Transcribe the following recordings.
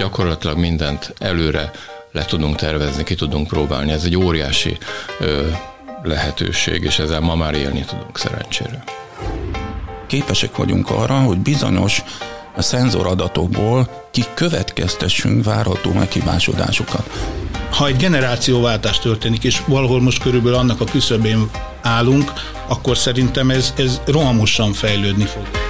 Gyakorlatilag mindent előre le tudunk tervezni, ki tudunk próbálni. Ez egy óriási ö, lehetőség, és ezzel ma már élni tudunk szerencsére. Képesek vagyunk arra, hogy bizonyos a szenzoradatokból kikövetkeztessünk várható meghibásodásokat. Ha egy generációváltás történik, és valahol most körülbelül annak a küszöbén állunk, akkor szerintem ez, ez rohamosan fejlődni fog.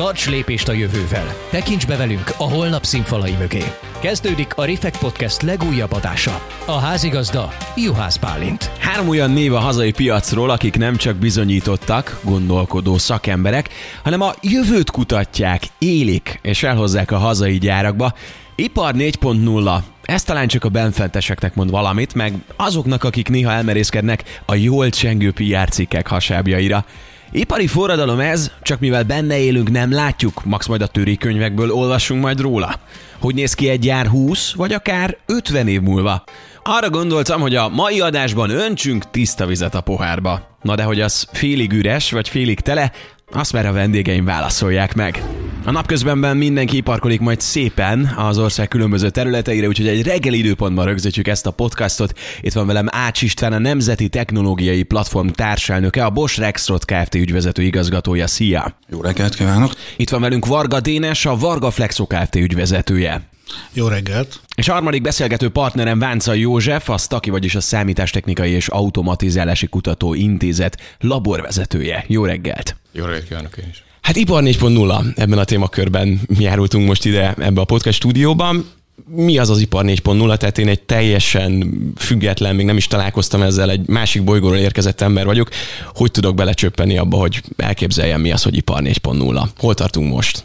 Tarts lépést a jövővel! Tekints be velünk a holnap színfalai mögé! Kezdődik a Refekt Podcast legújabb adása. A házigazda Juhász Bálint. Három olyan név a hazai piacról, akik nem csak bizonyítottak, gondolkodó szakemberek, hanem a jövőt kutatják, élik és elhozzák a hazai gyárakba. Ipar 4.0 ez talán csak a benfenteseknek mond valamit, meg azoknak, akik néha elmerészkednek a jól csengő PR cikkek hasábjaira. Ipari forradalom ez, csak mivel benne élünk, nem látjuk, max majd a törékönyvekből olvassunk majd róla. Hogy néz ki egy jár 20 vagy akár 50 év múlva? Arra gondoltam, hogy a mai adásban öntsünk tiszta vizet a pohárba. Na de hogy az félig üres vagy félig tele, azt már a vendégeim válaszolják meg. A napközbenben mindenki parkolik majd szépen az ország különböző területeire, úgyhogy egy reggeli időpontban rögzítjük ezt a podcastot. Itt van velem Ács István, a Nemzeti Technológiai Platform társelnöke, a Bosch Rexroth Kft. ügyvezető igazgatója. Szia! Jó reggelt kívánok! Itt van velünk Varga Dénes, a Varga Flexo Kft. ügyvezetője. Jó reggelt! És a harmadik beszélgető partnerem Vánca József, a STAKI, vagyis a Számítástechnikai és Automatizálási Kutató Intézet laborvezetője. Jó reggelt! Jó reggelt kívánok én is! Hát ipar 4.0 ebben a témakörben mi járultunk most ide ebbe a podcast stúdióban. Mi az az ipar 4.0? Tehát én egy teljesen független, még nem is találkoztam ezzel, egy másik bolygóról érkezett ember vagyok. Hogy tudok belecsöppeni abba, hogy elképzeljem mi az, hogy ipar 4.0? Hol tartunk most?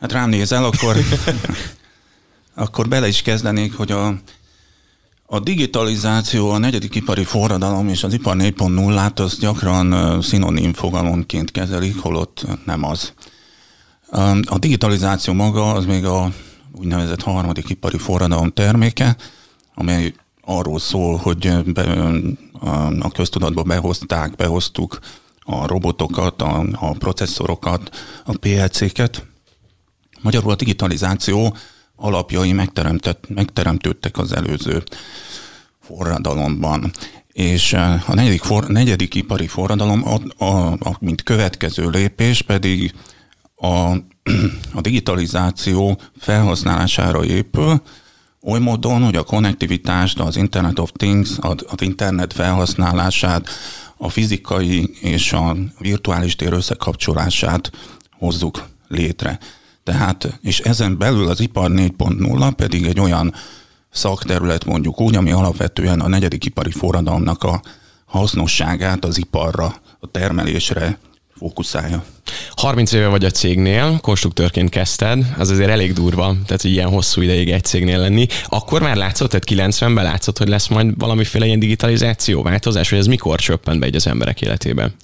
Hát rám nézel, akkor, akkor bele is kezdenék, hogy a, a digitalizáció, a negyedik ipari forradalom és az ipar 4.0-át az gyakran szinonim fogalomként kezelik, holott nem az. A digitalizáció maga az még a úgynevezett harmadik ipari forradalom terméke, amely arról szól, hogy a köztudatba behozták, behoztuk a robotokat, a, a processzorokat, a PLC-ket, Magyarul a digitalizáció alapjai megteremtődtek az előző forradalomban. És eh, a negyedik, for, negyedik ipari forradalom, a, a, a, mint következő lépés pedig a, a digitalizáció felhasználására épül, oly módon, hogy a konnektivitást, az Internet of Things, az internet felhasználását, a fizikai és a virtuális tér összekapcsolását hozzuk létre. Tehát, és ezen belül az ipar 4.0 pedig egy olyan szakterület mondjuk úgy, ami alapvetően a negyedik ipari forradalomnak a hasznosságát az iparra, a termelésre fókuszálja. 30 éve vagy a cégnél, konstruktőrként kezdted, az azért elég durva, tehát hogy ilyen hosszú ideig egy cégnél lenni. Akkor már látszott, tehát 90-ben látszott, hogy lesz majd valamiféle ilyen digitalizáció, változás, vagy ez mikor csöppent be egy az emberek életében?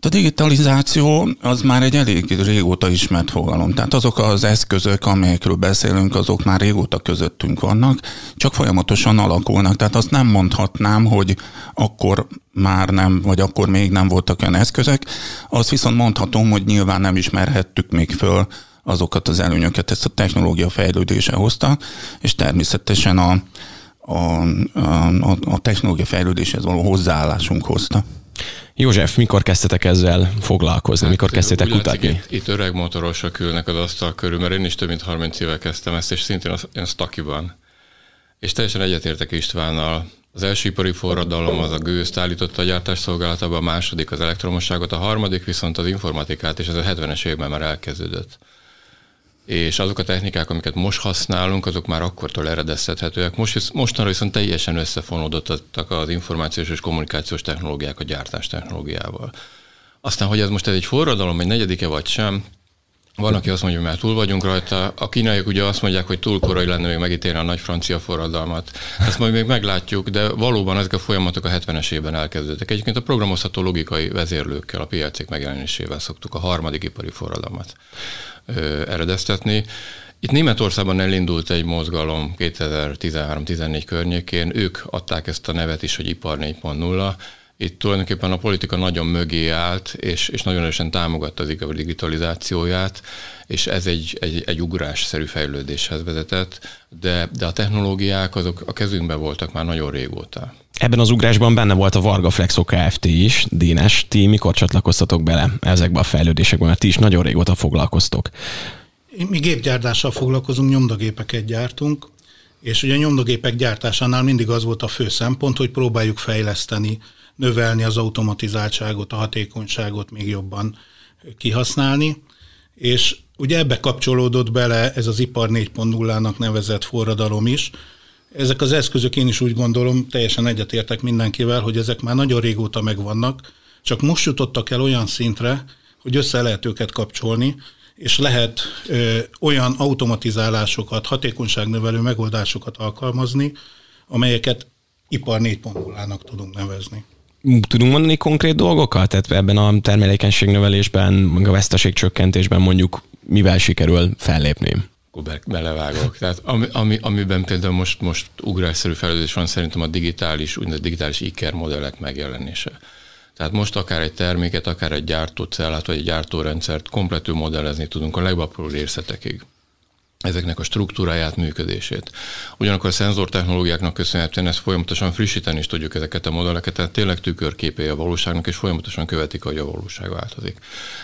A digitalizáció az már egy elég régóta ismert fogalom. Tehát azok az eszközök, amelyekről beszélünk, azok már régóta közöttünk vannak, csak folyamatosan alakulnak. Tehát azt nem mondhatnám, hogy akkor már nem, vagy akkor még nem voltak olyan eszközök. Azt viszont mondhatom, hogy nyilván nem ismerhettük még föl azokat az előnyöket, ezt a technológia fejlődése hozta, és természetesen a, a, a, a technológia fejlődéshez való hozzáállásunk hozta. József, mikor kezdtetek ezzel foglalkozni? Hát, mikor kezdtetek kutatni? Itt, itt öreg motorosok ülnek az asztal körül, mert én is több mint 30 éve kezdtem ezt, és szintén az, én Stakiban. És teljesen egyetértek Istvánnal. Az első ipari forradalom az a gőzt állította a gyártás szolgálatába, a második az elektromosságot, a harmadik viszont az informatikát, és ez a 70-es évben már elkezdődött és azok a technikák, amiket most használunk, azok már akkortól eredeztethetőek. Most, mostanra viszont teljesen összefonódottak az információs és kommunikációs technológiák a gyártás technológiával. Aztán, hogy ez most egy forradalom, egy negyedike vagy sem, Van, aki azt mondja, hogy már túl vagyunk rajta. A kínaiak ugye azt mondják, hogy túl korai lenne még megítélni a nagy francia forradalmat. Ezt majd még meglátjuk, de valóban ezek a folyamatok a 70-es évben elkezdődtek. Egyébként a programozható logikai vezérlőkkel, a PLC-k megjelenésével szoktuk a harmadik ipari forradalmat eredeztetni. Itt Németországban elindult egy mozgalom 2013-14 környékén, ők adták ezt a nevet is, hogy Ipar 4.0, itt tulajdonképpen a politika nagyon mögé állt, és, és nagyon erősen támogatta az ipar digitalizációját, és ez egy, egy, egy ugrásszerű fejlődéshez vezetett, de, de a technológiák azok a kezünkben voltak már nagyon régóta. Ebben az ugrásban benne volt a Varga Flexo Kft. is, Dénes, ti mikor csatlakoztatok bele ezekbe a fejlődésekbe, mert ti is nagyon régóta foglalkoztok. Mi gépgyártással foglalkozunk, nyomdagépeket gyártunk, és ugye a nyomdagépek gyártásánál mindig az volt a fő szempont, hogy próbáljuk fejleszteni növelni az automatizáltságot, a hatékonyságot még jobban kihasználni, és ugye ebbe kapcsolódott bele ez az ipar 4.0-nak nevezett forradalom is. Ezek az eszközök én is úgy gondolom, teljesen egyetértek mindenkivel, hogy ezek már nagyon régóta megvannak, csak most jutottak el olyan szintre, hogy össze lehet őket kapcsolni, és lehet ö, olyan automatizálásokat, hatékonyságnövelő megoldásokat alkalmazni, amelyeket ipar 4.0-nak tudunk nevezni. Tudunk mondani konkrét dolgokat? Tehát ebben a termelékenység meg a veszteségcsökkentésben mondjuk mivel sikerül fellépni? Akkor belevágok. Tehát ami, ami, amiben például most, most ugrásszerű fejlődés van, szerintem a digitális, úgynevezett digitális IKER modellek megjelenése. Tehát most akár egy terméket, akár egy gyártócellát, vagy egy gyártórendszert kompletül modellezni tudunk a legapróbb részletekig ezeknek a struktúráját, működését. Ugyanakkor a szenzortechnológiáknak köszönhetően ezt folyamatosan frissíteni is tudjuk ezeket a modelleket, tehát tényleg tükörképé a valóságnak, és folyamatosan követik, hogy a valóság változik.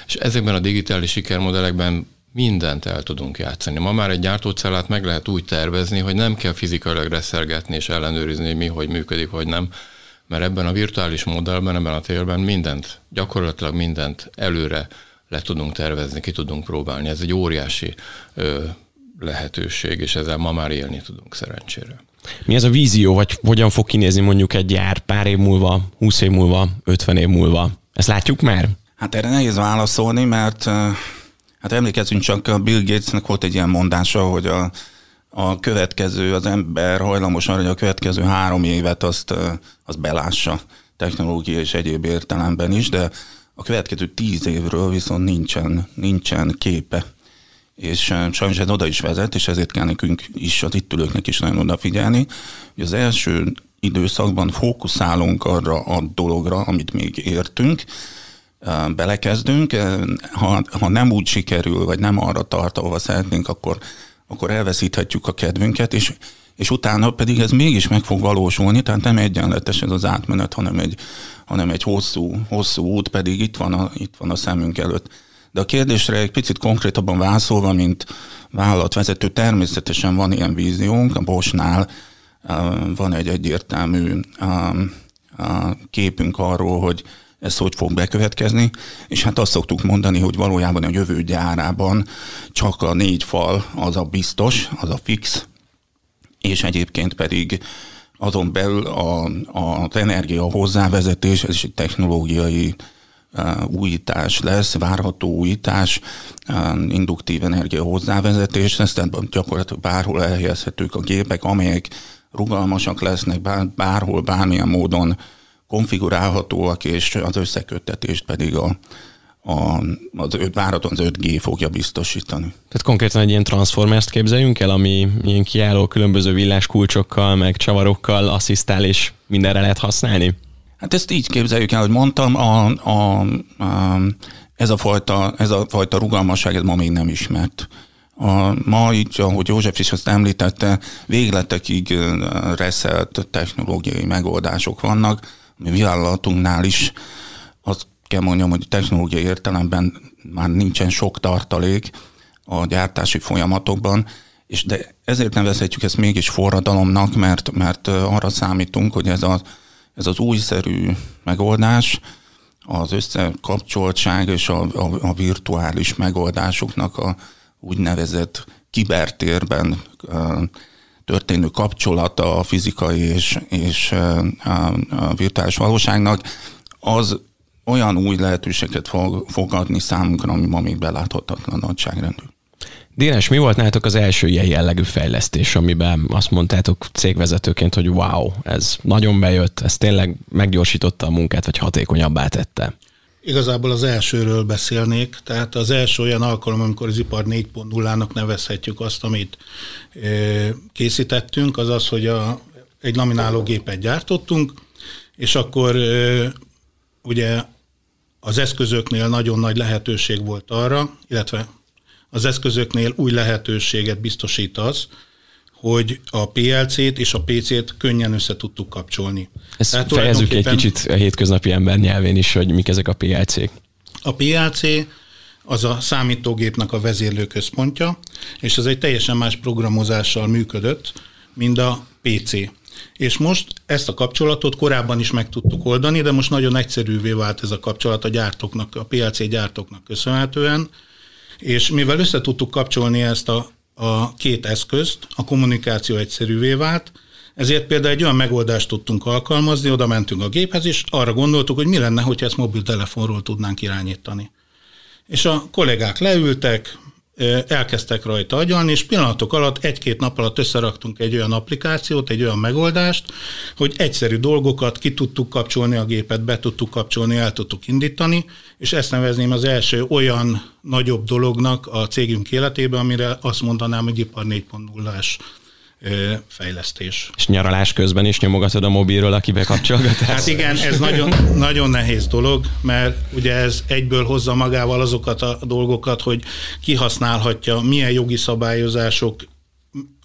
És ezekben a digitális sikermodellekben mindent el tudunk játszani. Ma már egy gyártócellát meg lehet úgy tervezni, hogy nem kell fizikailag reszelgetni és ellenőrizni, hogy mi hogy működik, vagy nem, mert ebben a virtuális modellben, ebben a térben mindent, gyakorlatilag mindent előre le tudunk tervezni, ki tudunk próbálni. Ez egy óriási ö, lehetőség, és ezzel ma már élni tudunk szerencsére. Mi ez a vízió, vagy hogyan fog kinézni mondjuk egy gyár pár év múlva, 20 év múlva, 50 év múlva? Ezt látjuk már? Hát erre nehéz válaszolni, mert hát emlékezzünk csak, a Bill Gatesnek volt egy ilyen mondása, hogy a, a következő, az ember hajlamos arra, hogy a következő három évet azt, azt belássa technológia és egyéb értelemben is, de a következő tíz évről viszont nincsen, nincsen képe és sajnos ez oda is vezet, és ezért kell nekünk is, az itt ülőknek is nagyon odafigyelni, hogy az első időszakban fókuszálunk arra a dologra, amit még értünk, belekezdünk, ha, ha nem úgy sikerül, vagy nem arra tart, ahova szeretnénk, akkor, akkor elveszíthetjük a kedvünket, és, és utána pedig ez mégis meg fog valósulni, tehát nem egyenletes ez az átmenet, hanem egy, hanem egy hosszú, hosszú út, pedig itt van, a, itt van a szemünk előtt. De a kérdésre egy picit konkrétabban válaszolva, mint vállalatvezető, természetesen van ilyen víziónk, a Bosnál van egy egyértelmű képünk arról, hogy ez hogy fog bekövetkezni, és hát azt szoktuk mondani, hogy valójában a jövő gyárában csak a négy fal az a biztos, az a fix, és egyébként pedig azon belül a, a, az energia hozzávezetés, ez is egy technológiai újítás lesz, várható újítás, induktív energia hozzávezetés lesz, tehát gyakorlatilag bárhol elhelyezhetők a gépek, amelyek rugalmasak lesznek, bár, bárhol, bármilyen módon konfigurálhatóak, és az összeköttetést pedig a, a, az öt, várhatóan az 5G fogja biztosítani. Tehát konkrétan egy ilyen transformers képzeljünk el, ami ilyen kiálló különböző villáskulcsokkal, meg csavarokkal asszisztál, és mindenre lehet használni? Hát ezt így képzeljük el, hogy mondtam, a, a, a, ez, a fajta, ez a fajta rugalmasság, ez ma még nem ismert. A, ma így, ahogy József is azt említette, végletekig reszelt technológiai megoldások vannak, mi vállalatunknál is azt kell mondjam, hogy technológiai értelemben már nincsen sok tartalék a gyártási folyamatokban, és de ezért nevezhetjük ezt mégis forradalomnak, mert, mert arra számítunk, hogy ez a ez az újszerű megoldás, az összekapcsoltság és a, a, a virtuális megoldásoknak a úgynevezett kibertérben történő kapcsolata a fizikai és, és a, a virtuális valóságnak, az olyan új lehetőséget fog, fog adni számunkra, ami ma még beláthatatlan nagyságrendű. Dénes, mi volt nálatok az első ilyen jellegű fejlesztés, amiben azt mondtátok cégvezetőként, hogy wow, ez nagyon bejött, ez tényleg meggyorsította a munkát, vagy hatékonyabbá tette? Igazából az elsőről beszélnék, tehát az első olyan alkalom, amikor az ipar 4.0-nak nevezhetjük azt, amit készítettünk, az az, hogy a, egy laminálógépet gyártottunk, és akkor ugye az eszközöknél nagyon nagy lehetőség volt arra, illetve az eszközöknél új lehetőséget biztosít az, hogy a PLC-t és a PC-t könnyen össze tudtuk kapcsolni. Ezt Tehát fejezzük egy kicsit a hétköznapi ember nyelvén is, hogy mik ezek a PLC-k. A PLC az a számítógépnek a vezérlőközpontja, és ez egy teljesen más programozással működött, mint a PC. És most ezt a kapcsolatot korábban is meg tudtuk oldani, de most nagyon egyszerűvé vált ez a kapcsolat a gyártóknak, a PLC gyártóknak köszönhetően, és mivel össze tudtuk kapcsolni ezt a, a két eszközt, a kommunikáció egyszerűvé vált, ezért például egy olyan megoldást tudtunk alkalmazni, oda mentünk a géphez, és arra gondoltuk, hogy mi lenne, hogyha ezt mobiltelefonról tudnánk irányítani. És a kollégák leültek, elkezdtek rajta agyalni, és pillanatok alatt, egy-két nap alatt összeraktunk egy olyan applikációt, egy olyan megoldást, hogy egyszerű dolgokat ki tudtuk kapcsolni a gépet, be tudtuk kapcsolni, el tudtuk indítani, és ezt nevezném az első olyan nagyobb dolognak a cégünk életében, amire azt mondanám, hogy ipar 4.0-ás fejlesztés. És nyaralás közben is nyomogatod a mobilról a kibekapcsolgatást? Hát igen, ez nagyon, nagyon nehéz dolog, mert ugye ez egyből hozza magával azokat a dolgokat, hogy kihasználhatja, milyen jogi szabályozások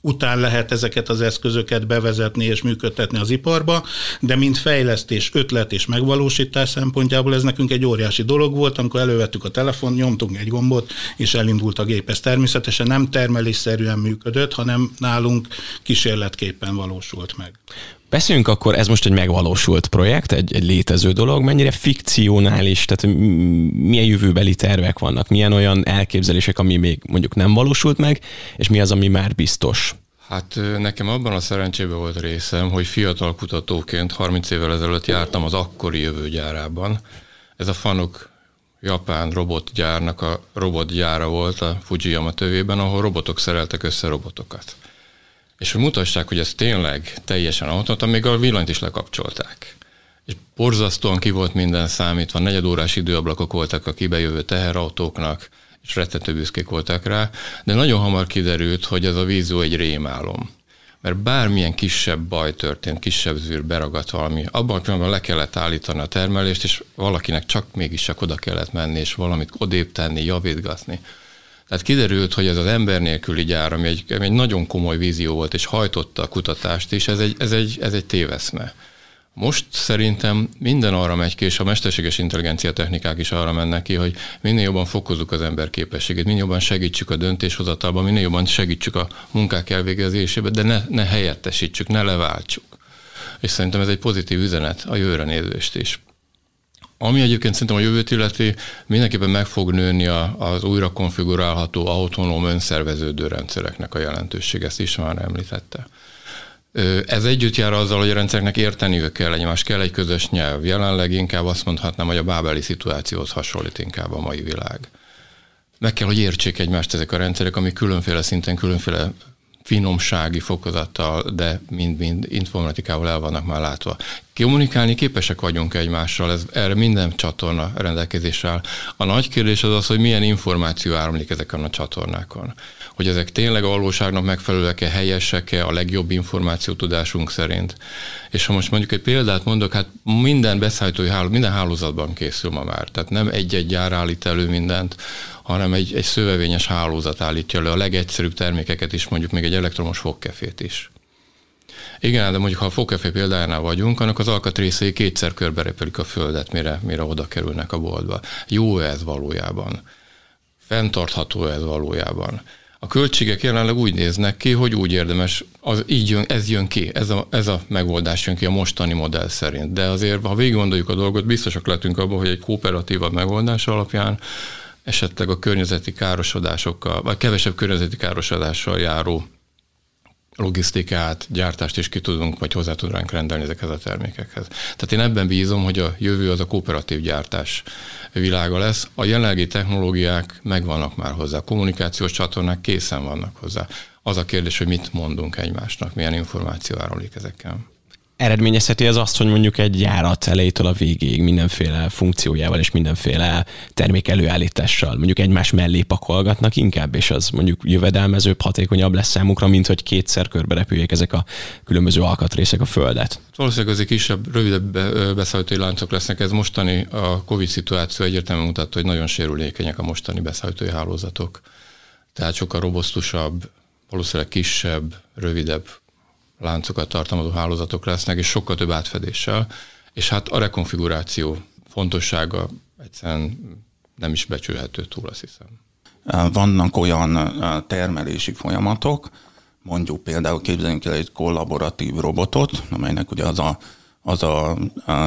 után lehet ezeket az eszközöket bevezetni és működtetni az iparba, de mint fejlesztés, ötlet és megvalósítás szempontjából ez nekünk egy óriási dolog volt, amikor elővettük a telefon, nyomtunk egy gombot, és elindult a gép. Ez természetesen nem termelésszerűen működött, hanem nálunk kísérletképpen valósult meg. Beszéljünk akkor, ez most egy megvalósult projekt, egy, egy létező dolog, mennyire fikcionális, tehát milyen jövőbeli tervek vannak, milyen olyan elképzelések, ami még mondjuk nem valósult meg, és mi az, ami már biztos? Hát nekem abban a szerencsében volt részem, hogy fiatal kutatóként 30 évvel ezelőtt jártam az akkori jövőgyárában. Ez a Fanuk japán robotgyárnak a robotgyára volt a Fujiyama tövében, ahol robotok szereltek össze robotokat és hogy mutassák, hogy ez tényleg teljesen autonóm, még a villanyt is lekapcsolták. És borzasztóan ki volt minden számítva, negyedórás időablakok voltak a kibejövő teherautóknak, és rettető büszkék voltak rá, de nagyon hamar kiderült, hogy ez a vízió egy rémálom. Mert bármilyen kisebb baj történt, kisebb zűr beragadt valami, abban a pillanatban le kellett állítani a termelést, és valakinek csak mégis csak oda kellett menni, és valamit odébb tenni, javítgatni. Tehát kiderült, hogy ez az ember nélküli gyár, ami egy, ami egy nagyon komoly vízió volt, és hajtotta a kutatást is, ez egy, ez egy, ez egy téveszme. Most szerintem minden arra megy ki, és a mesterséges intelligencia technikák is arra mennek ki, hogy minél jobban fokozzuk az ember képességét, minél jobban segítsük a döntéshozatalban, minél jobban segítsük a munkák elvégezésébe, de ne, ne helyettesítsük, ne leváltsuk. És szerintem ez egy pozitív üzenet a jövőre nézést is. Ami egyébként szerintem a jövőt illeti, mindenképpen meg fog nőni a, az újra konfigurálható, autonóm, önszerveződő rendszereknek a jelentőség, ezt is már említette. Ez együtt jár azzal, hogy a rendszereknek érteniük kell egymást, kell egy közös nyelv. Jelenleg inkább azt mondhatnám, hogy a bábeli szituációhoz hasonlít inkább a mai világ. Meg kell, hogy értsék egymást ezek a rendszerek, ami különféle szinten, különféle finomsági fokozattal, de mind-mind informatikával el vannak már látva. Kommunikálni képesek vagyunk egymással, ez, erre minden csatorna rendelkezésre áll. A nagy kérdés az az, hogy milyen információ áramlik ezeken a csatornákon. Hogy ezek tényleg a valóságnak megfelelőek-e, helyesek-e, a legjobb információ tudásunk szerint. És ha most mondjuk egy példát mondok, hát minden beszállítói háló, minden hálózatban készül ma már. Tehát nem egy-egy gyár állít elő mindent, hanem egy, egy szövevényes hálózat állítja elő a legegyszerűbb termékeket is, mondjuk még egy elektromos fogkefét is. Igen, de mondjuk ha a fogkefé példájánál vagyunk, annak az alkatrészei kétszer körbe repülik a földet, mire, mire oda kerülnek a boltba. Jó ez valójában? Fenntartható ez valójában? A költségek jelenleg úgy néznek ki, hogy úgy érdemes, az így jön, ez jön ki, ez a, ez a megoldás jön ki a mostani modell szerint. De azért, ha végig gondoljuk a dolgot, biztosak lehetünk abban, hogy egy kooperatívabb megoldás alapján esetleg a környezeti károsodásokkal, vagy kevesebb környezeti károsodással járó logisztikát, gyártást is ki tudunk, vagy hozzá tudnánk rendelni ezekhez a termékekhez. Tehát én ebben bízom, hogy a jövő az a kooperatív gyártás világa lesz. A jelenlegi technológiák megvannak már hozzá, a kommunikációs csatornák készen vannak hozzá. Az a kérdés, hogy mit mondunk egymásnak, milyen információ árulik ezekkel eredményezheti ez azt, hogy mondjuk egy járat elejétől a végéig mindenféle funkciójával és mindenféle termék előállítással mondjuk egymás mellé pakolgatnak inkább, és az mondjuk jövedelmezőbb, hatékonyabb lesz számukra, mint hogy kétszer körbe repüljék ezek a különböző alkatrészek a földet. Valószínűleg azért kisebb, rövidebb beszállítói láncok lesznek. Ez mostani a Covid szituáció egyértelműen mutatta, hogy nagyon sérülékenyek a mostani beszállítói hálózatok. Tehát sokkal robosztusabb, valószínűleg kisebb, rövidebb láncokat tartalmazó hálózatok lesznek, és sokkal több átfedéssel, és hát a rekonfiguráció fontossága egyszerűen nem is becsülhető túl, azt hiszem. Vannak olyan termelési folyamatok, mondjuk például képzeljünk el egy kollaboratív robotot, amelynek ugye az a, az a,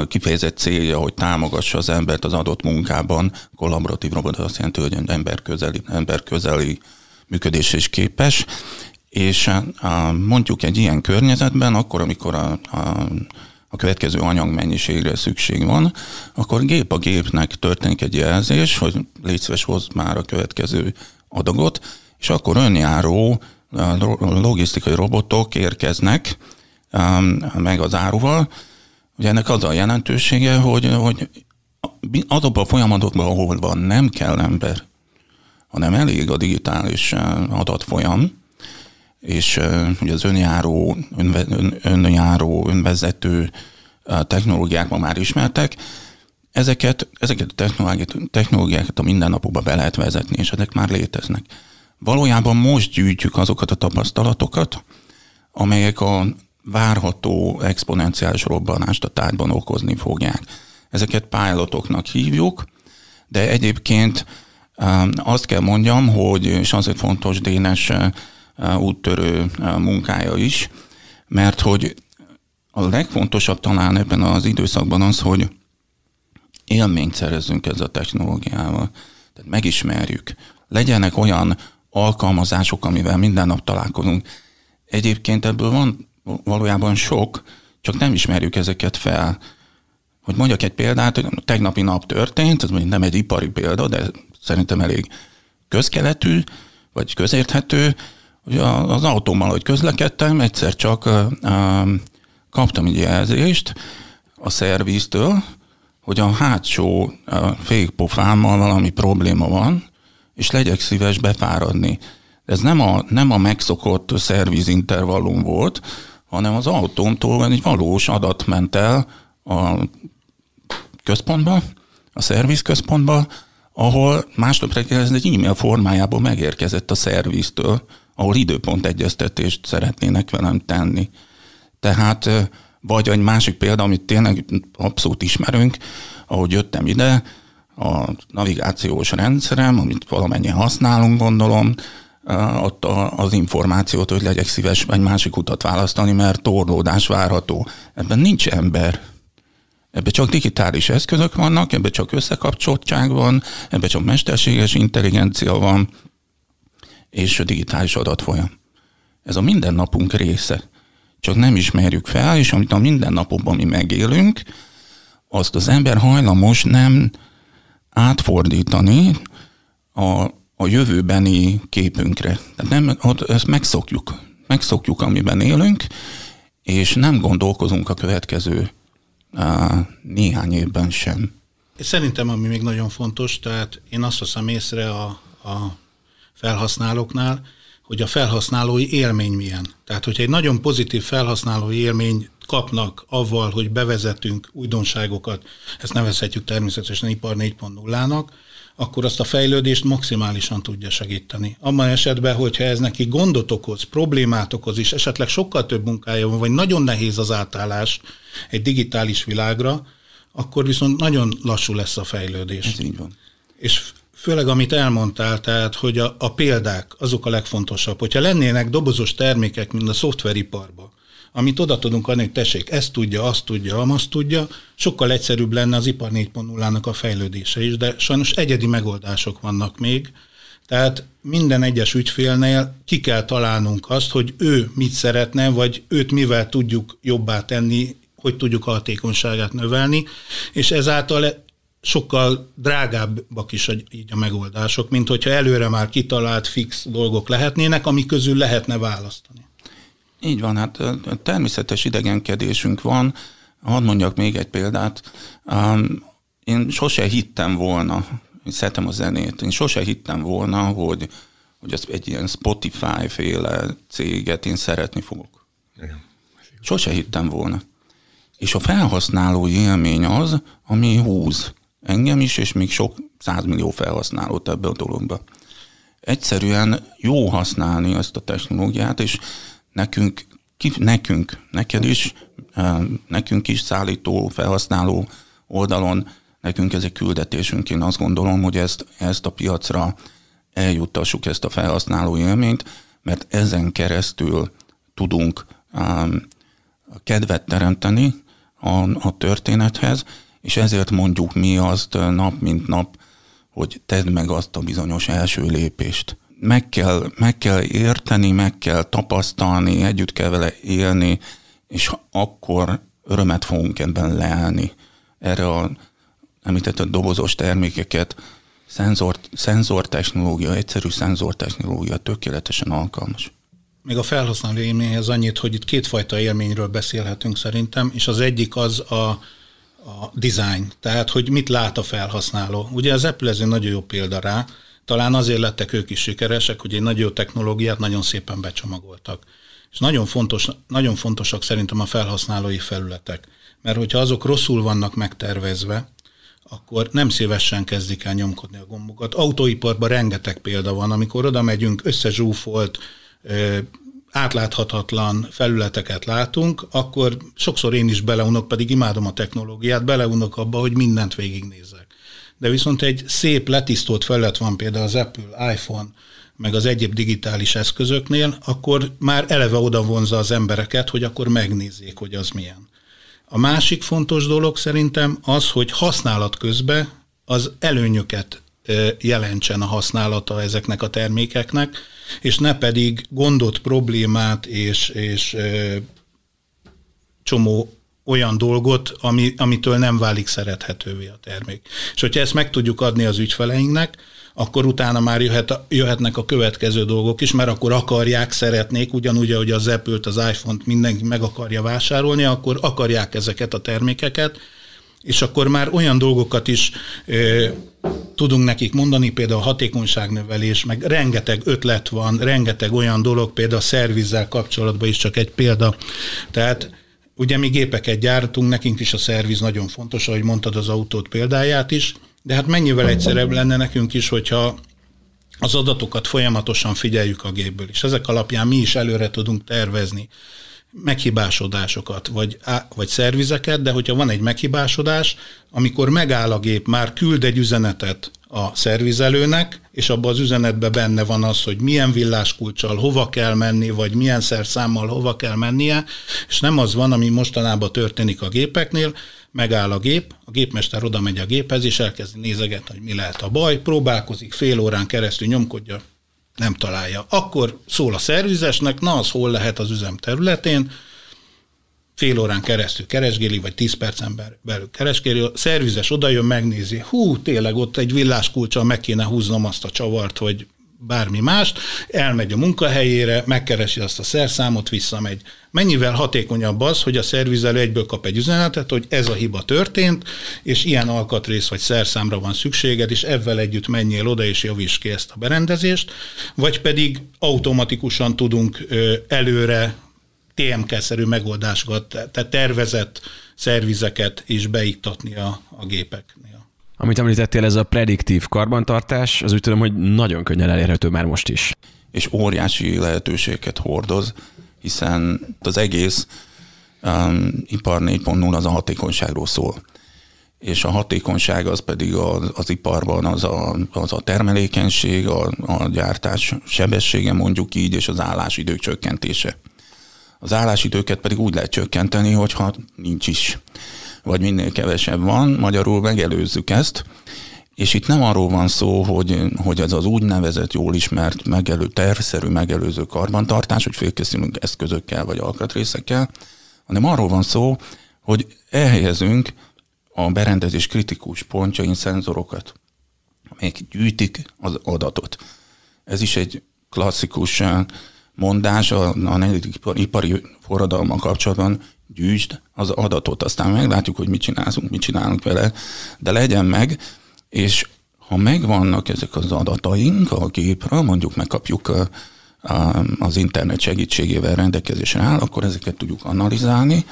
kifejezett célja, hogy támogassa az embert az adott munkában. Kollaboratív robot azt jelenti, hogy ember közeli, ember közeli működés is képes, és mondjuk egy ilyen környezetben, akkor, amikor a, a, a következő anyagmennyiségre szükség van, akkor gép a gépnek történik egy jelzés, hogy légy szíves, hozd már a következő adagot, és akkor önjáró logisztikai robotok érkeznek meg az áruval. Ugye ennek az a jelentősége, hogy, hogy azokban a folyamatokban, ahol van, nem kell ember, hanem elég a digitális adatfolyam, és ugye az önjáró, ön, önjáró, önvezető technológiák ma már ismertek, ezeket, ezeket a technológiákat, technológiákat a mindennapokba be lehet vezetni, és ezek már léteznek. Valójában most gyűjtjük azokat a tapasztalatokat, amelyek a várható exponenciális robbanást a tárgyban okozni fogják. Ezeket pilotoknak hívjuk, de egyébként azt kell mondjam, hogy, és azért fontos Dénes úttörő munkája is, mert hogy a legfontosabb talán ebben az időszakban az, hogy élményt szerezzünk ezzel a technológiával. Tehát megismerjük. Legyenek olyan alkalmazások, amivel minden nap találkozunk. Egyébként ebből van valójában sok, csak nem ismerjük ezeket fel. Hogy mondjak egy példát, hogy tegnapi nap történt, ez nem egy ipari példa, de szerintem elég közkeletű, vagy közérthető, az autómmal, hogy közlekedtem, egyszer csak kaptam egy jelzést a szerviztől, hogy a hátsó fékpofámmal valami probléma van, és legyek szíves befáradni. Ez nem a, nem a megszokott szervizintervallum volt, hanem az autómtól egy valós adat ment el a központba, a szervizközpontba, ahol másnap reggel ez egy e-mail formájában megérkezett a szerviztől, ahol időpont egyeztetést szeretnének velem tenni. Tehát, vagy egy másik példa, amit tényleg abszolút ismerünk, ahogy jöttem ide, a navigációs rendszerem, amit valamennyien használunk, gondolom, ott az információt, hogy legyek szíves egy másik utat választani, mert torlódás várható. Ebben nincs ember. Ebben csak digitális eszközök vannak, ebben csak összekapcsoltság van, ebben csak mesterséges intelligencia van, és a digitális adatfolyam. Ez a mindennapunk része. Csak nem ismerjük fel, és amit a mindennapokban mi megélünk, azt az ember hajlamos nem átfordítani a, a jövőbeni képünkre. Tehát nem, ezt megszokjuk. Megszokjuk, amiben élünk, és nem gondolkozunk a következő á, néhány évben sem. Szerintem, ami még nagyon fontos, tehát én azt veszem észre a, a felhasználóknál, hogy a felhasználói élmény milyen. Tehát, hogyha egy nagyon pozitív felhasználói élmény kapnak avval, hogy bevezetünk újdonságokat, ezt nevezhetjük természetesen ipar 4.0-nak, akkor azt a fejlődést maximálisan tudja segíteni. Abban esetben, hogyha ez neki gondot okoz, problémát okoz, és esetleg sokkal több munkája van, vagy nagyon nehéz az átállás egy digitális világra, akkor viszont nagyon lassú lesz a fejlődés. Ez így van. És főleg amit elmondtál, tehát, hogy a, a példák azok a legfontosabb. Hogyha lennének dobozos termékek, mint a szoftveriparban, amit oda tudunk adni, hogy tessék, ezt tudja, azt tudja, azt tudja, sokkal egyszerűbb lenne az ipar 4.0-nak a fejlődése is, de sajnos egyedi megoldások vannak még, Tehát minden egyes ügyfélnél ki kell találnunk azt, hogy ő mit szeretne, vagy őt mivel tudjuk jobbá tenni, hogy tudjuk a hatékonyságát növelni, és ezáltal sokkal drágábbak is így a megoldások, mint hogyha előre már kitalált fix dolgok lehetnének, ami közül lehetne választani. Így van, hát természetes idegenkedésünk van. Hadd mondjak még egy példát. Én sose hittem volna, én szeretem a zenét, én sose hittem volna, hogy, hogy az egy ilyen Spotify-féle céget én szeretni fogok. Sose hittem volna. És a felhasználó élmény az, ami húz engem is, és még sok százmillió felhasználót ebbe a dologba. Egyszerűen jó használni ezt a technológiát, és nekünk, ki, nekünk, neked is, nekünk is szállító, felhasználó oldalon, nekünk ez egy küldetésünk. Én azt gondolom, hogy ezt, ezt a piacra eljuttassuk ezt a felhasználó élményt, mert ezen keresztül tudunk um, kedvet teremteni a, a történethez, és ezért mondjuk mi azt nap mint nap, hogy tedd meg azt a bizonyos első lépést. Meg kell, meg kell érteni, meg kell tapasztalni, együtt kell vele élni, és akkor örömet fogunk ebben leállni. Erre a említett dobozos termékeket szenzor, szenzortechnológia, egyszerű szenzortechnológia tökéletesen alkalmas. Még a felhasználó élményhez annyit, hogy itt kétfajta élményről beszélhetünk szerintem, és az egyik az a a design, tehát hogy mit lát a felhasználó. Ugye az Apple ez egy nagyon jó példa rá, talán azért lettek ők is sikeresek, hogy egy nagyon jó technológiát nagyon szépen becsomagoltak. És nagyon, fontos, nagyon fontosak szerintem a felhasználói felületek, mert hogyha azok rosszul vannak megtervezve, akkor nem szívesen kezdik el nyomkodni a gombokat. Autóiparban rengeteg példa van, amikor oda megyünk, összezsúfolt, átláthatatlan felületeket látunk, akkor sokszor én is beleunok, pedig imádom a technológiát, beleunok abba, hogy mindent végignézek. De viszont egy szép letisztolt felület van például az Apple, iPhone, meg az egyéb digitális eszközöknél, akkor már eleve oda vonza az embereket, hogy akkor megnézzék, hogy az milyen. A másik fontos dolog szerintem az, hogy használat közben az előnyöket jelentsen a használata ezeknek a termékeknek, és ne pedig gondot, problémát és, és csomó olyan dolgot, ami, amitől nem válik szerethetővé a termék. És hogyha ezt meg tudjuk adni az ügyfeleinknek, akkor utána már jöhet, jöhetnek a következő dolgok is, mert akkor akarják, szeretnék, ugyanúgy, ahogy az Apple-t, az iPhone-t mindenki meg akarja vásárolni, akkor akarják ezeket a termékeket, és akkor már olyan dolgokat is ö, tudunk nekik mondani, például hatékonyságnövelés, meg rengeteg ötlet van, rengeteg olyan dolog, például a szervizzel kapcsolatban is csak egy példa. Tehát ugye mi gépeket gyártunk, nekünk is a szerviz nagyon fontos, ahogy mondtad az autót példáját is, de hát mennyivel egyszerűbb lenne nekünk is, hogyha az adatokat folyamatosan figyeljük a gépből, és ezek alapján mi is előre tudunk tervezni meghibásodásokat, vagy, vagy szervizeket, de hogyha van egy meghibásodás, amikor megáll a gép, már küld egy üzenetet a szervizelőnek, és abban az üzenetben benne van az, hogy milyen villáskulcsal hova kell menni, vagy milyen szerszámmal hova kell mennie, és nem az van, ami mostanában történik a gépeknél, megáll a gép, a gépmester oda megy a géphez, és elkezd nézegetni, hogy mi lehet a baj, próbálkozik fél órán keresztül, nyomkodja nem találja. Akkor szól a szervizesnek, na az hol lehet az üzem területén, fél órán keresztül keresgéli, vagy 10 percen belül keresgéli, a szervizes odajön, megnézi, hú, tényleg ott egy villáskulcsal meg kéne húznom azt a csavart, vagy bármi mást, elmegy a munkahelyére, megkeresi azt a szerszámot, visszamegy. Mennyivel hatékonyabb az, hogy a szervizelő egyből kap egy üzenetet, hogy ez a hiba történt, és ilyen alkatrész vagy szerszámra van szükséged, és ebben együtt menjél oda, és javíts ki ezt a berendezést, vagy pedig automatikusan tudunk előre TMK-szerű megoldásokat, tehát tervezett szervizeket is beiktatni a, a gépeknél. Amit említettél, ez a prediktív karbantartás, az úgy tudom, hogy nagyon könnyen elérhető már most is. És óriási lehetőséget hordoz, hiszen az egész um, ipar 4.0 az a hatékonyságról szól. És a hatékonyság az pedig az, az iparban az a, az a termelékenység, a, a gyártás sebessége mondjuk így, és az állásidők csökkentése. Az állásidőket pedig úgy lehet csökkenteni, hogyha nincs is vagy minél kevesebb van, magyarul megelőzzük ezt, És itt nem arról van szó, hogy, hogy ez az úgynevezett, jól ismert, megelő, tervszerű megelőző karbantartás, hogy félkészülünk eszközökkel vagy alkatrészekkel, hanem arról van szó, hogy elhelyezünk a berendezés kritikus pontjain szenzorokat, amelyek gyűjtik az adatot. Ez is egy klasszikus mondás a, a negyedik ipari forradalma kapcsolatban, gyűjtsd az adatot, aztán meglátjuk, hogy mit csinálunk, mit csinálunk vele, de legyen meg, és ha megvannak ezek az adataink a gépről, mondjuk megkapjuk a, a, az internet segítségével rendelkezésre áll, akkor ezeket tudjuk analizálni,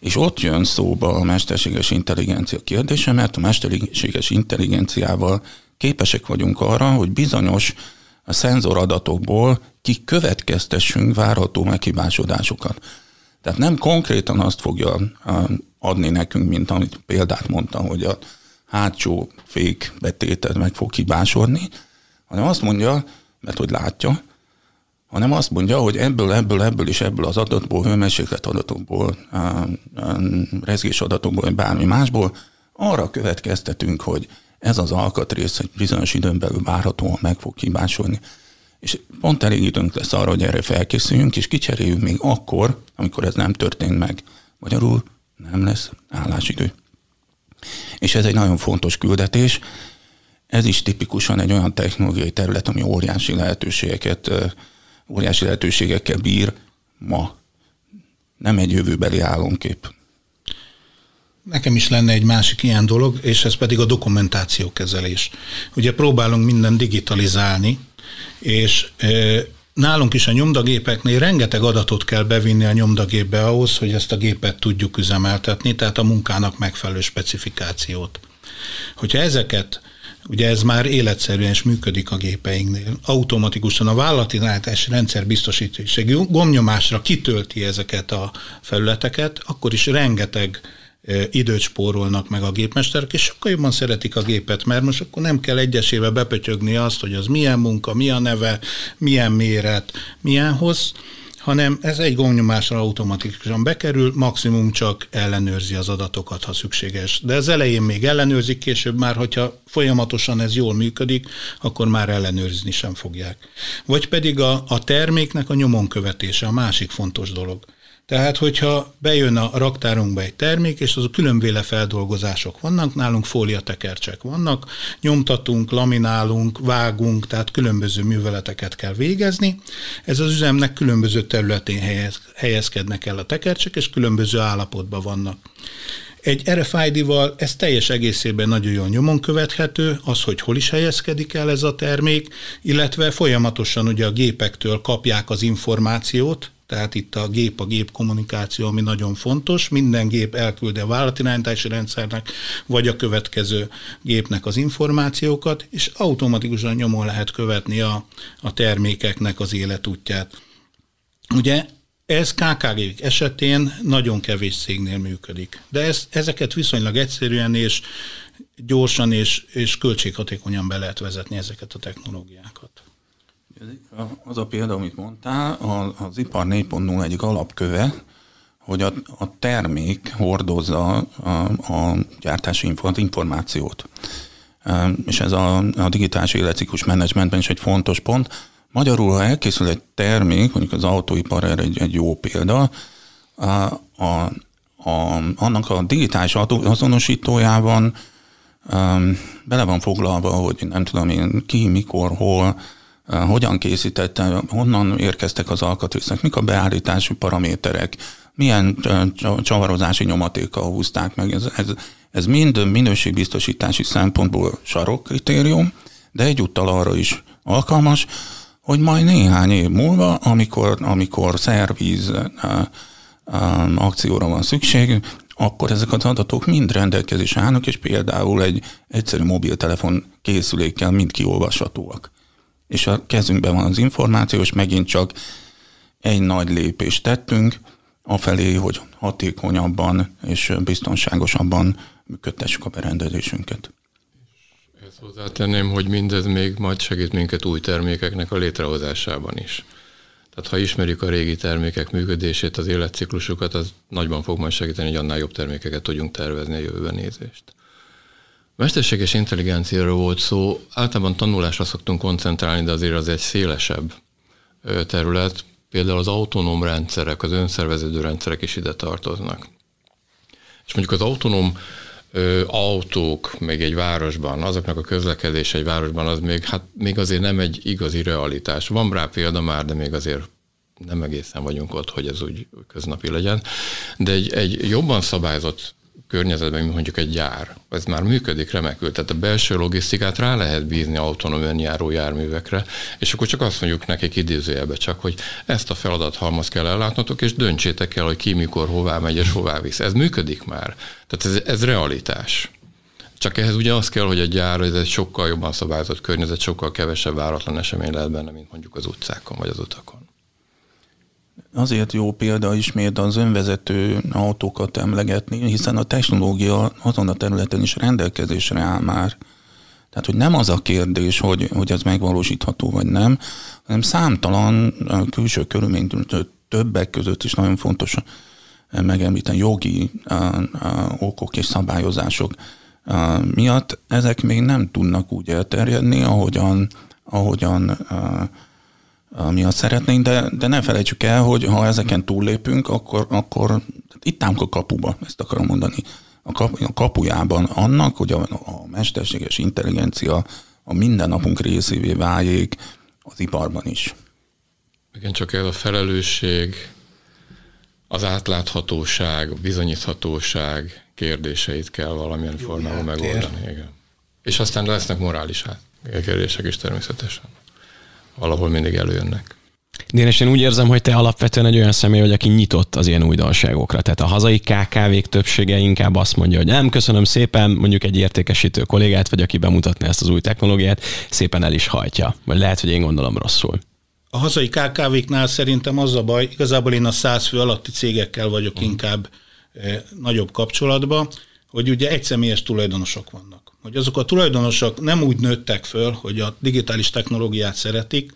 és ott jön szóba a mesterséges intelligencia kérdése, mert a mesterséges intelligenciával képesek vagyunk arra, hogy bizonyos a szenzoradatokból kikövetkeztessünk várható meghibásodásokat. Tehát nem konkrétan azt fogja adni nekünk, mint amit példát mondtam, hogy a hátsó fék betétet meg fog hibásodni, hanem azt mondja, mert hogy látja, hanem azt mondja, hogy ebből, ebből, ebből és ebből az adatból, hőmérséklet adatokból, rezgés adatokból, vagy bármi másból, arra következtetünk, hogy ez az alkatrész egy bizonyos időn belül várhatóan meg fog hibásolni. És pont elég időnk lesz arra, hogy erre felkészüljünk, és kicseréljünk még akkor, amikor ez nem történt meg. Magyarul nem lesz állásidő. És ez egy nagyon fontos küldetés. Ez is tipikusan egy olyan technológiai terület, ami óriási lehetőségeket, óriási lehetőségekkel bír ma. Nem egy jövőbeli álomkép. Nekem is lenne egy másik ilyen dolog, és ez pedig a dokumentációkezelés. Ugye próbálunk minden digitalizálni, és nálunk is a nyomdagépeknél rengeteg adatot kell bevinni a nyomdagépbe ahhoz, hogy ezt a gépet tudjuk üzemeltetni, tehát a munkának megfelelő specifikációt. Hogyha ezeket Ugye ez már életszerűen is működik a gépeinknél. Automatikusan a vállalati rendszer biztosító, és gomnyomásra kitölti ezeket a felületeket, akkor is rengeteg időt spórolnak meg a gépmesterek, és sokkal jobban szeretik a gépet, mert most akkor nem kell egyesével bepötyögni azt, hogy az milyen munka, milyen neve, milyen méret, milyen hossz, hanem ez egy gomnyomásra automatikusan bekerül, maximum csak ellenőrzi az adatokat, ha szükséges. De az elején még ellenőrzik, később már, hogyha folyamatosan ez jól működik, akkor már ellenőrizni sem fogják. Vagy pedig a, a terméknek a nyomon követése, a másik fontos dolog. Tehát, hogyha bejön a raktárunkba egy termék, és azok különböző feldolgozások vannak, nálunk fóliatekercsek vannak, nyomtatunk, laminálunk, vágunk, tehát különböző műveleteket kell végezni. Ez az üzemnek különböző területén helyez, helyezkednek el a tekercsek, és különböző állapotban vannak. Egy RFID-val ez teljes egészében nagyon jól nyomon követhető, az, hogy hol is helyezkedik el ez a termék, illetve folyamatosan ugye a gépektől kapják az információt, tehát itt a gép a gép kommunikáció, ami nagyon fontos. Minden gép elküldi a vállalatirányítási rendszernek, vagy a következő gépnek az információkat, és automatikusan nyomon lehet követni a, a termékeknek az életútját. Ugye ez kkg esetén nagyon kevés cégnél működik. De ez, ezeket viszonylag egyszerűen és gyorsan és, és költséghatékonyan be lehet vezetni ezeket a technológiákat. Az a példa, amit mondtál, az ipar 4.0 egyik alapköve, hogy a, a termék hordozza a, a gyártási információt. És ez a, a digitális életciklus menedzsmentben is egy fontos pont. Magyarul, ha elkészül egy termék, mondjuk az autóipar erre egy, egy jó példa, a, a, a, annak a digitális azonosítójában um, bele van foglalva, hogy nem tudom én ki, mikor, hol, hogyan készítette, honnan érkeztek az alkatrészek, mik a beállítási paraméterek, milyen csavarozási nyomatékkal húzták meg. Ez, ez, ez mind minőségbiztosítási szempontból sarokkritérium, de egyúttal arra is alkalmas, hogy majd néhány év múlva, amikor, amikor szervíz akcióra van szükség, akkor ezek az adatok mind rendelkezés állnak, és például egy egyszerű mobiltelefon készülékkel mind kiolvashatóak és a kezünkben van az információ, és megint csak egy nagy lépést tettünk, afelé, hogy hatékonyabban és biztonságosabban működtessük a berendezésünket. Ezt hozzátenném, hogy mindez még majd segít minket új termékeknek a létrehozásában is. Tehát ha ismerjük a régi termékek működését, az életciklusukat, az nagyban fog majd segíteni, hogy annál jobb termékeket tudjunk tervezni a jövőben nézést. Mesterséges intelligenciáról volt szó, általában tanulásra szoktunk koncentrálni, de azért az egy szélesebb terület. Például az autonóm rendszerek, az önszerveződő rendszerek is ide tartoznak. És mondjuk az autonóm ö, autók még egy városban, azoknak a közlekedés egy városban, az még, hát még azért nem egy igazi realitás. Van rá példa már, de még azért nem egészen vagyunk ott, hogy ez úgy köznapi legyen. De egy, egy jobban szabályzott környezetben, mint mondjuk egy gyár. Ez már működik remekül, tehát a belső logisztikát rá lehet bízni autonóm önjáró járművekre, és akkor csak azt mondjuk nekik idézőjelbe csak, hogy ezt a feladathalmaz kell ellátnotok, és döntsétek el, hogy ki mikor hová megy és hová visz. Ez működik már. Tehát ez, ez realitás. Csak ehhez ugye az kell, hogy a gyár, ez egy sokkal jobban szabályozott környezet, sokkal kevesebb váratlan esemény lehet benne, mint mondjuk az utcákon vagy az utakon. Azért jó példa ismét az önvezető autókat emlegetni, hiszen a technológia azon a területen is rendelkezésre áll már. Tehát, hogy nem az a kérdés, hogy, hogy ez megvalósítható vagy nem, hanem számtalan külső körülmény többek között is nagyon fontos megemlíteni jogi okok és szabályozások miatt ezek még nem tudnak úgy elterjedni, ahogyan, ahogyan miatt szeretnénk, de, de ne felejtsük el, hogy ha ezeken túllépünk, akkor, akkor itt állunk a kapuba, ezt akarom mondani. A, kap, a kapujában annak, hogy a, a mesterséges intelligencia a mindennapunk részévé váljék az iparban is. Igen, csak ez a felelősség, az átláthatóság, a bizonyíthatóság kérdéseit kell valamilyen formában megoldani. Igen. És aztán lesznek morális kérdések is természetesen valahol mindig előjönnek. Dénes, én úgy érzem, hogy te alapvetően egy olyan személy vagy, aki nyitott az ilyen újdonságokra. Tehát a hazai KKV-k többsége inkább azt mondja, hogy nem, köszönöm szépen, mondjuk egy értékesítő kollégát, vagy aki bemutatna ezt az új technológiát, szépen el is hajtja. Vagy lehet, hogy én gondolom rosszul. A hazai KKV-knál szerintem az a baj, igazából én a száz fő alatti cégekkel vagyok inkább eh, nagyobb kapcsolatban, hogy ugye egyszemélyes tulajdonosok vannak hogy azok a tulajdonosok nem úgy nőttek föl, hogy a digitális technológiát szeretik,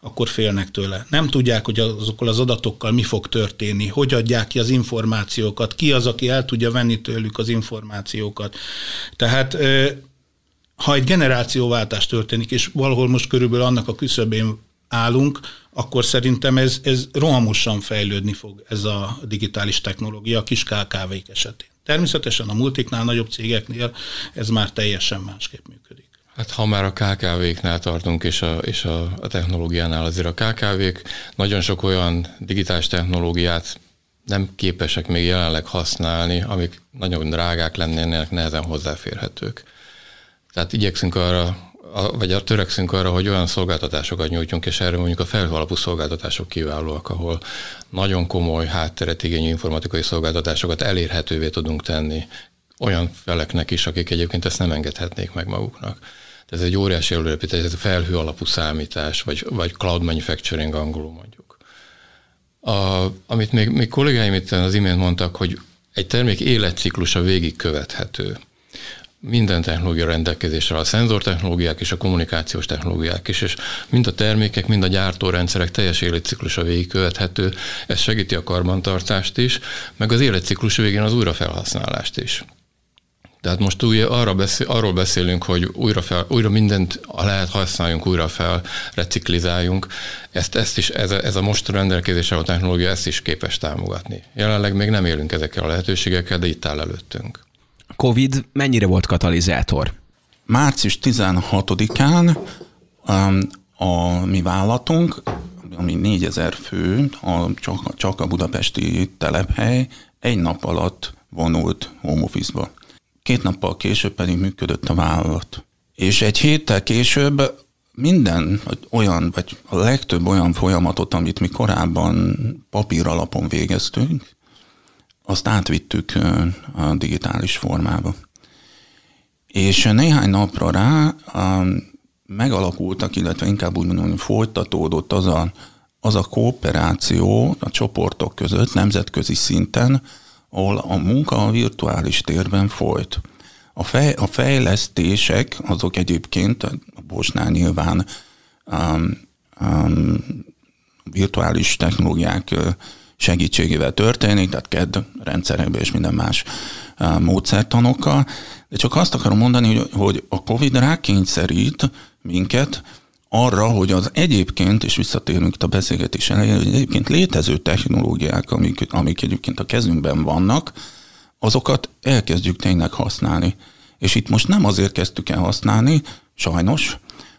akkor félnek tőle. Nem tudják, hogy azokkal az adatokkal mi fog történni, hogy adják ki az információkat, ki az, aki el tudja venni tőlük az információkat. Tehát ha egy generációváltás történik, és valahol most körülbelül annak a küszöbén állunk, akkor szerintem ez, ez rohamosan fejlődni fog ez a digitális technológia a kis KKV-k esetén. Természetesen a multiknál, nagyobb cégeknél ez már teljesen másképp működik. Hát ha már a KKV-knál tartunk, és a, és a, technológiánál azért a KKV-k nagyon sok olyan digitális technológiát nem képesek még jelenleg használni, amik nagyon drágák lennének, nehezen hozzáférhetők. Tehát igyekszünk arra vagy a törekszünk arra, hogy olyan szolgáltatásokat nyújtjunk, és erre mondjuk a felhő alapú szolgáltatások kiválóak, ahol nagyon komoly hátteret igényű informatikai szolgáltatásokat elérhetővé tudunk tenni olyan feleknek is, akik egyébként ezt nem engedhetnék meg maguknak. Ez egy óriási előrepítés, ez a felhő alapú számítás, vagy, vagy cloud manufacturing angolul mondjuk. A, amit még, még kollégáim itt az imént mondtak, hogy egy termék életciklusa végig követhető minden technológia rendelkezésre, a szenzortechnológiák és a kommunikációs technológiák is, és mind a termékek, mind a gyártórendszerek teljes életciklusa végigkövethető. Ez segíti a karbantartást is, meg az életciklus végén az újrafelhasználást is. Tehát most új, arra beszél, arról beszélünk, hogy újra, fel, újra mindent lehet használjunk, újra fel, reciklizáljunk. Ezt, ezt is, ez a, ez a most rendelkezésre a technológia ezt is képes támogatni. Jelenleg még nem élünk ezekkel a lehetőségekkel, de itt áll előttünk. Covid mennyire volt katalizátor? Március 16-án um, a mi vállalatunk, ami 4000 fő, a, csak, csak a budapesti telephely, egy nap alatt vonult home office-ba. Két nappal később pedig működött a vállalat. És egy héttel később minden olyan, vagy a legtöbb olyan folyamatot, amit mi korábban papír alapon végeztünk, azt átvittük a digitális formába. És néhány napra rá megalakultak, illetve inkább úgy mondom, folytatódott az a, az a kooperáció a csoportok között nemzetközi szinten, ahol a munka a virtuális térben folyt. A, fej, a fejlesztések azok egyébként, a Bosnál nyilván um, um, virtuális technológiák segítségével történik, tehát KED rendszerekben és minden más módszertanokkal, de csak azt akarom mondani, hogy, hogy a COVID rákényszerít minket arra, hogy az egyébként, és visszatérünk itt a beszélgetés elején, hogy egyébként létező technológiák, amik, amik egyébként a kezünkben vannak, azokat elkezdjük tényleg használni. És itt most nem azért kezdtük el használni, sajnos,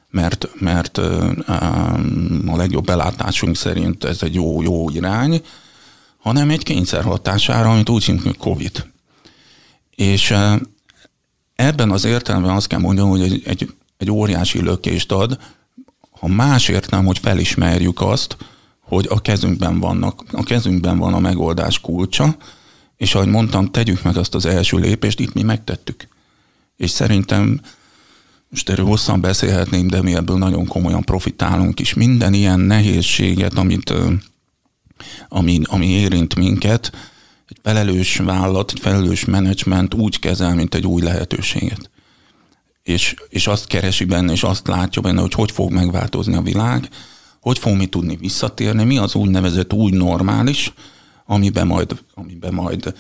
mert, mert a legjobb belátásunk szerint ez egy jó, jó irány, hanem egy kényszer hatására, amit úgy hogy COVID. És ebben az értelemben azt kell mondjam, hogy egy, egy, egy óriási lökést ad, ha másért nem, hogy felismerjük azt, hogy a kezünkben vannak, a kezünkben van a megoldás kulcsa, és ahogy mondtam, tegyük meg azt az első lépést, itt mi megtettük. És szerintem most erről hosszan beszélhetném, de mi ebből nagyon komolyan profitálunk is. Minden ilyen nehézséget, amit, ami, ami érint minket, egy felelős vállalat, egy felelős menedzsment úgy kezel, mint egy új lehetőséget. És, és azt keresi benne, és azt látja benne, hogy hogy fog megváltozni a világ, hogy fog mi tudni visszatérni, mi az úgynevezett új normális, amiben majd, amiben majd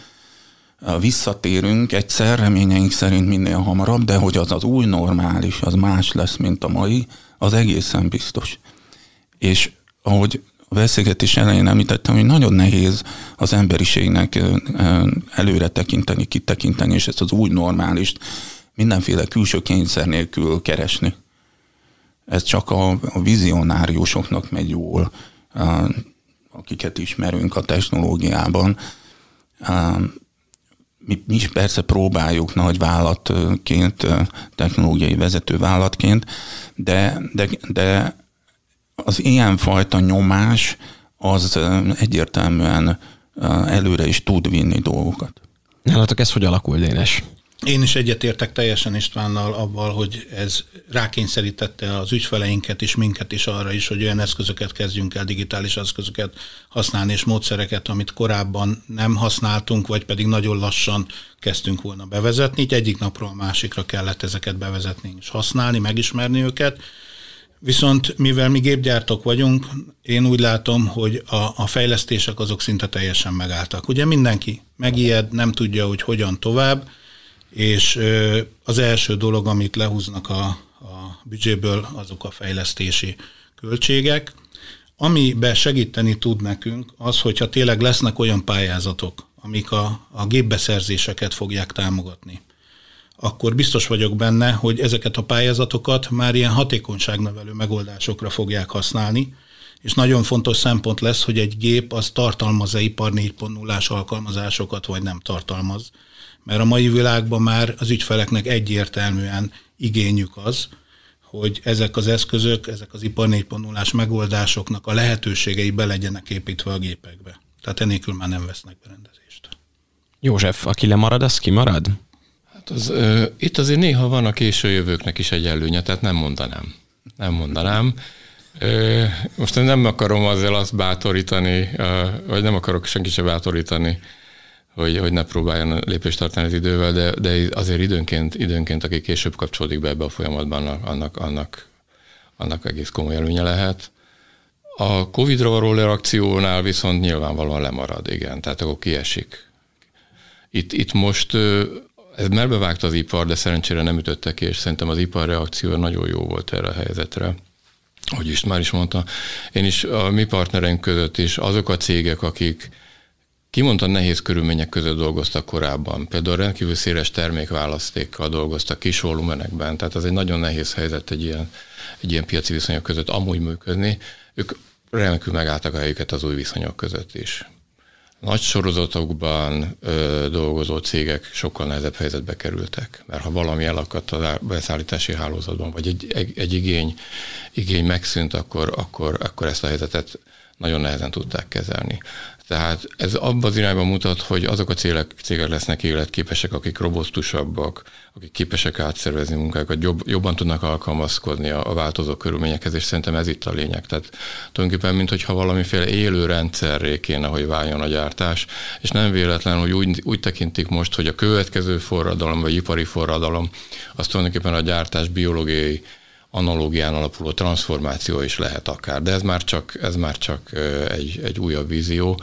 visszatérünk egyszer, reményeink szerint minél hamarabb, de hogy az az új normális, az más lesz, mint a mai, az egészen biztos. És ahogy a beszélgetés elején említettem, hogy nagyon nehéz az emberiségnek előre tekinteni, kitekinteni, és ezt az új normálist mindenféle külső kényszer nélkül keresni. Ez csak a, a vizionáriusoknak megy jól, akiket ismerünk a technológiában mi, mi is persze próbáljuk nagy vállalatként, technológiai vezető vállalatként, de, de, de az ilyenfajta nyomás az egyértelműen előre is tud vinni dolgokat. Nálatok ez hogy alakul, Dénes? Én is egyetértek teljesen Istvánnal abban, hogy ez rákényszerítette az ügyfeleinket és minket is arra is, hogy olyan eszközöket kezdjünk el, digitális eszközöket használni, és módszereket, amit korábban nem használtunk, vagy pedig nagyon lassan kezdtünk volna bevezetni. Így egyik napról a másikra kellett ezeket bevezetni és használni, megismerni őket. Viszont mivel mi gépgyártók vagyunk, én úgy látom, hogy a, a fejlesztések azok szinte teljesen megálltak. Ugye mindenki megijed, nem tudja, hogy hogyan tovább, és az első dolog, amit lehúznak a, a büdzséből, azok a fejlesztési költségek. Amiben segíteni tud nekünk az, hogyha tényleg lesznek olyan pályázatok, amik a, a gépbeszerzéseket fogják támogatni, akkor biztos vagyok benne, hogy ezeket a pályázatokat már ilyen hatékonyságnövelő megoldásokra fogják használni, és nagyon fontos szempont lesz, hogy egy gép az tartalmaz-e ipar 4.0-ás alkalmazásokat, vagy nem tartalmaz mert a mai világban már az ügyfeleknek egyértelműen igényük az, hogy ezek az eszközök, ezek az ipar 4.0-ás megoldásoknak a lehetőségei be legyenek építve a gépekbe. Tehát enélkül már nem vesznek berendezést. József, aki lemarad, az kimarad? Hát az, ö, itt azért néha van a késő jövőknek is egy előnye, tehát nem mondanám. Nem mondanám. Ö, most nem akarom azért azt bátorítani, ö, vagy nem akarok senki sem bátorítani hogy, hogy ne próbáljon lépést tartani az idővel, de, de azért időnként, időnként, aki később kapcsolódik be ebbe a folyamatban, annak, annak, annak egész komoly előnye lehet. A Covid-ra való reakciónál viszont nyilvánvalóan lemarad, igen, tehát akkor kiesik. Itt, itt most ez merbevágta az ipar, de szerencsére nem ütötte ki, és szerintem az ipar reakció nagyon jó volt erre a helyzetre. Hogy is már is mondta, én is a mi partnereink között is azok a cégek, akik, kimondtan nehéz körülmények között dolgoztak korábban. Például rendkívül széles termékválasztékkal dolgoztak kis volumenekben, tehát ez egy nagyon nehéz helyzet egy ilyen, egy ilyen piaci viszonyok között amúgy működni. Ők remekül megálltak a helyüket az új viszonyok között is. Nagy sorozatokban ö, dolgozó cégek sokkal nehezebb helyzetbe kerültek, mert ha valami elakadt a beszállítási hálózatban, vagy egy, egy, egy igény, igény megszűnt, akkor, akkor, akkor ezt a helyzetet nagyon nehezen tudták kezelni. Tehát ez abban az irányban mutat, hogy azok a cégek, cégek lesznek életképesek, akik robosztusabbak, akik képesek átszervezni munkákat, jobb, jobban tudnak alkalmazkodni a, a változó körülményekhez, és szerintem ez itt a lényeg. Tehát tulajdonképpen, mintha valamiféle élő rendszerré kéne, hogy váljon a gyártás, és nem véletlen, hogy úgy, úgy tekintik most, hogy a következő forradalom, vagy ipari forradalom, az tulajdonképpen a gyártás biológiai analógián alapuló transformáció is lehet akár, de ez már csak, ez már csak egy, egy újabb vízió.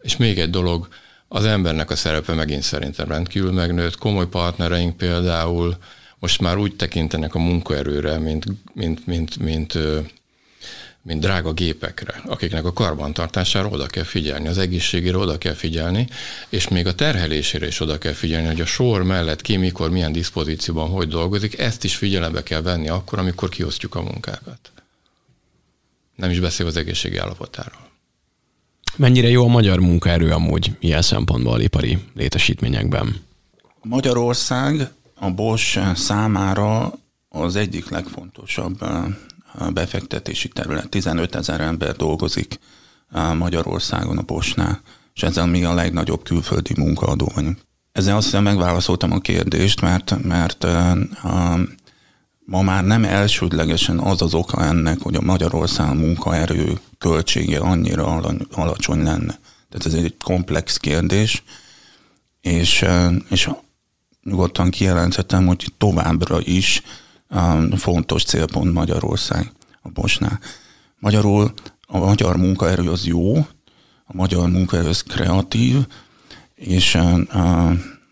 És még egy dolog, Az embernek a szerepe megint szerintem rendkívül megnőtt. Komoly partnereink például most már úgy tekintenek a munkaerőre, mint, mint, mint, mint, mint drága gépekre, akiknek a karbantartására oda kell figyelni, az egészségére oda kell figyelni, és még a terhelésére is oda kell figyelni, hogy a sor mellett ki, mikor, milyen diszpozícióban, hogy dolgozik, ezt is figyelembe kell venni akkor, amikor kiosztjuk a munkákat. Nem is beszél az egészségi állapotáról. Mennyire jó a magyar munkaerő amúgy ilyen szempontból ipari létesítményekben? Magyarország a Bosch számára az egyik legfontosabb eh, befektetési terület. 15 ezer ember dolgozik Magyarországon a Boschnál, és ezzel mi a legnagyobb külföldi munkaadó vagyunk. Ezzel azt hiszem megválaszoltam a kérdést, mert, mert uh, ma már nem elsődlegesen az az oka ennek, hogy a Magyarország munkaerő költsége annyira alacsony lenne. Tehát ez egy komplex kérdés, és, és nyugodtan kijelenthetem, hogy továbbra is fontos célpont Magyarország a Bosnál. Magyarul a magyar munkaerő az jó, a magyar munkaerő az kreatív, és a, a,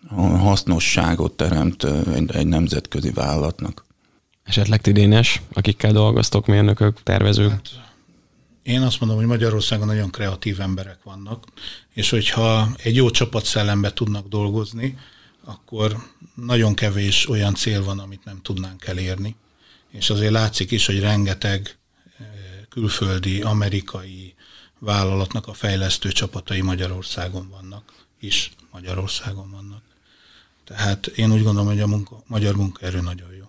a hasznosságot teremt egy, egy nemzetközi vállalatnak. Esetleg tidénes, akikkel dolgoztok, mérnökök, tervezők? Hát, én azt mondom, hogy Magyarországon nagyon kreatív emberek vannak, és hogyha egy jó csapatszellembe tudnak dolgozni, akkor nagyon kevés olyan cél van, amit nem tudnánk elérni. És azért látszik is, hogy rengeteg eh, külföldi, amerikai vállalatnak a fejlesztő csapatai Magyarországon vannak, is Magyarországon vannak. Tehát én úgy gondolom, hogy a munka, magyar munkaerő nagyon jó.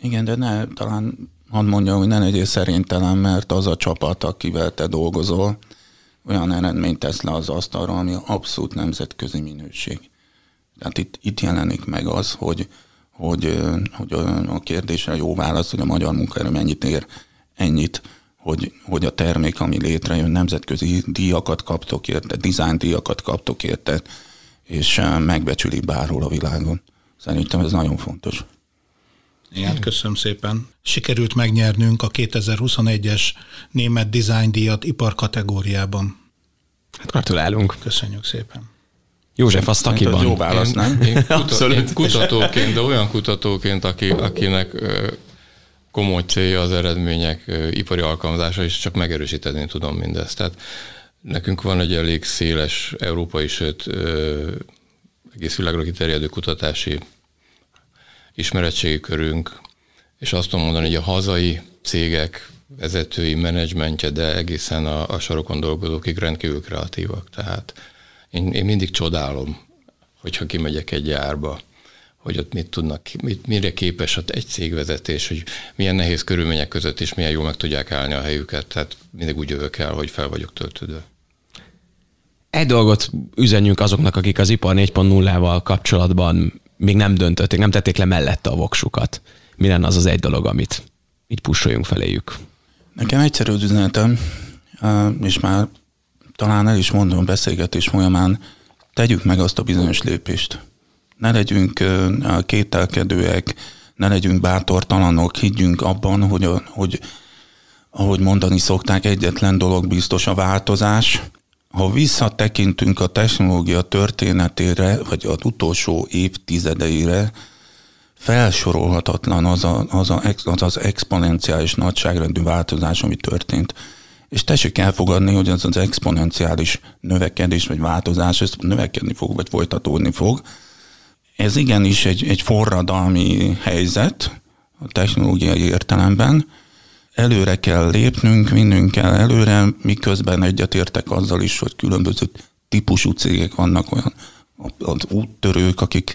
Igen, de ne, talán hadd mondjam, hogy ne legyél szerintelen, mert az a csapat, akivel te dolgozol, olyan eredményt tesz le az asztalra, ami abszolút nemzetközi minőség. Tehát itt, itt jelenik meg az, hogy, hogy, hogy a kérdésre jó válasz, hogy a magyar munkaerő mennyit ér, ennyit, hogy, hogy a termék, ami létrejön, nemzetközi díjakat kaptok érte, design díjakat kaptok érte, és megbecsülik bárhol a világon. Szerintem ez nagyon fontos. Igen, köszönöm szépen. Sikerült megnyernünk a 2021-es német design díjat ipar kategóriában. Hát gratulálunk. Köszönjük szépen. József, azt akiban. Jó válasz, nem? Én, én, kuta, én kutatóként, de olyan kutatóként, aki, akinek komoly célja az eredmények ipari alkalmazása, és csak megerősíteni tudom mindezt. Tehát nekünk van egy elég széles európai, sőt egész világra kiterjedő kutatási ismeretségi körünk, és azt tudom mondani, hogy a hazai cégek vezetői, menedzsmentje, de egészen a, a sarokon dolgozókig rendkívül kreatívak. Tehát én, én mindig csodálom, hogyha kimegyek egy járba, hogy ott mit tudnak, mit, mire képes ott egy cégvezetés, hogy milyen nehéz körülmények között is milyen jól meg tudják állni a helyüket. Tehát mindig úgy jövök el, hogy fel vagyok töltődő. Egy dolgot üzenjünk azoknak, akik az ipar 4.0-val kapcsolatban még nem döntötték, nem tették le mellette a voksukat. Mi lenne az az egy dolog, amit így pusoljunk feléjük? Nekem egyszerű az üzenetem, és már talán el is mondom beszélgetés folyamán, tegyük meg azt a bizonyos lépést. Ne legyünk kételkedőek, ne legyünk bátortalanok, higgyünk abban, hogy, hogy ahogy mondani szokták, egyetlen dolog biztos a változás. Ha visszatekintünk a technológia történetére, vagy az utolsó évtizedeire, felsorolhatatlan az, a, az, a, az az exponenciális nagyságrendű változás, ami történt. És tessék elfogadni, hogy ez az exponenciális növekedés vagy változás, ez növekedni fog, vagy folytatódni fog. Ez igenis egy, egy forradalmi helyzet a technológiai értelemben. Előre kell lépnünk, vinnünk kell előre, miközben egyetértek azzal is, hogy különböző típusú cégek vannak olyan, az úttörők, akik,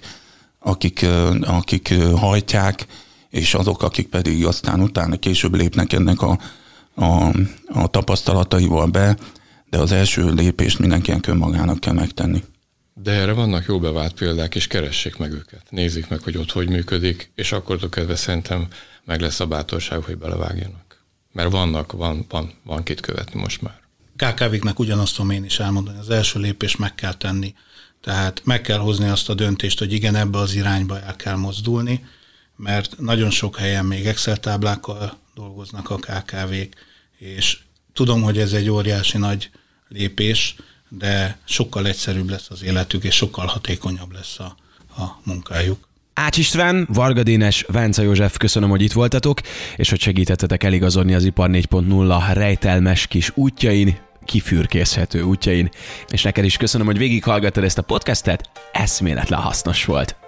akik, akik hajtják, és azok, akik pedig aztán utána később lépnek ennek a a, a tapasztalataival be, de az első lépést mindenkinek önmagának kell megtenni. De erre vannak jó bevált példák, és keressék meg őket. Nézzék meg, hogy ott hogy működik, és akkor kezdve szerintem meg lesz a bátorság, hogy belevágjanak. Mert vannak, van, van, van két követni most már. KKV-knek ugyanazt tudom én is elmondani, az első lépést meg kell tenni. Tehát meg kell hozni azt a döntést, hogy igen, ebbe az irányba el kell mozdulni, mert nagyon sok helyen még Excel táblákkal dolgoznak a KKV-k, és tudom, hogy ez egy óriási nagy lépés, de sokkal egyszerűbb lesz az életük, és sokkal hatékonyabb lesz a, a munkájuk. Ács István, Varga Dénes, Vánca József, köszönöm, hogy itt voltatok, és hogy segítettetek eligazodni az Ipar 4.0 rejtelmes kis útjain, kifürkészhető útjain, és neked is köszönöm, hogy végighallgattad ezt a podcastet, eszméletlen hasznos volt.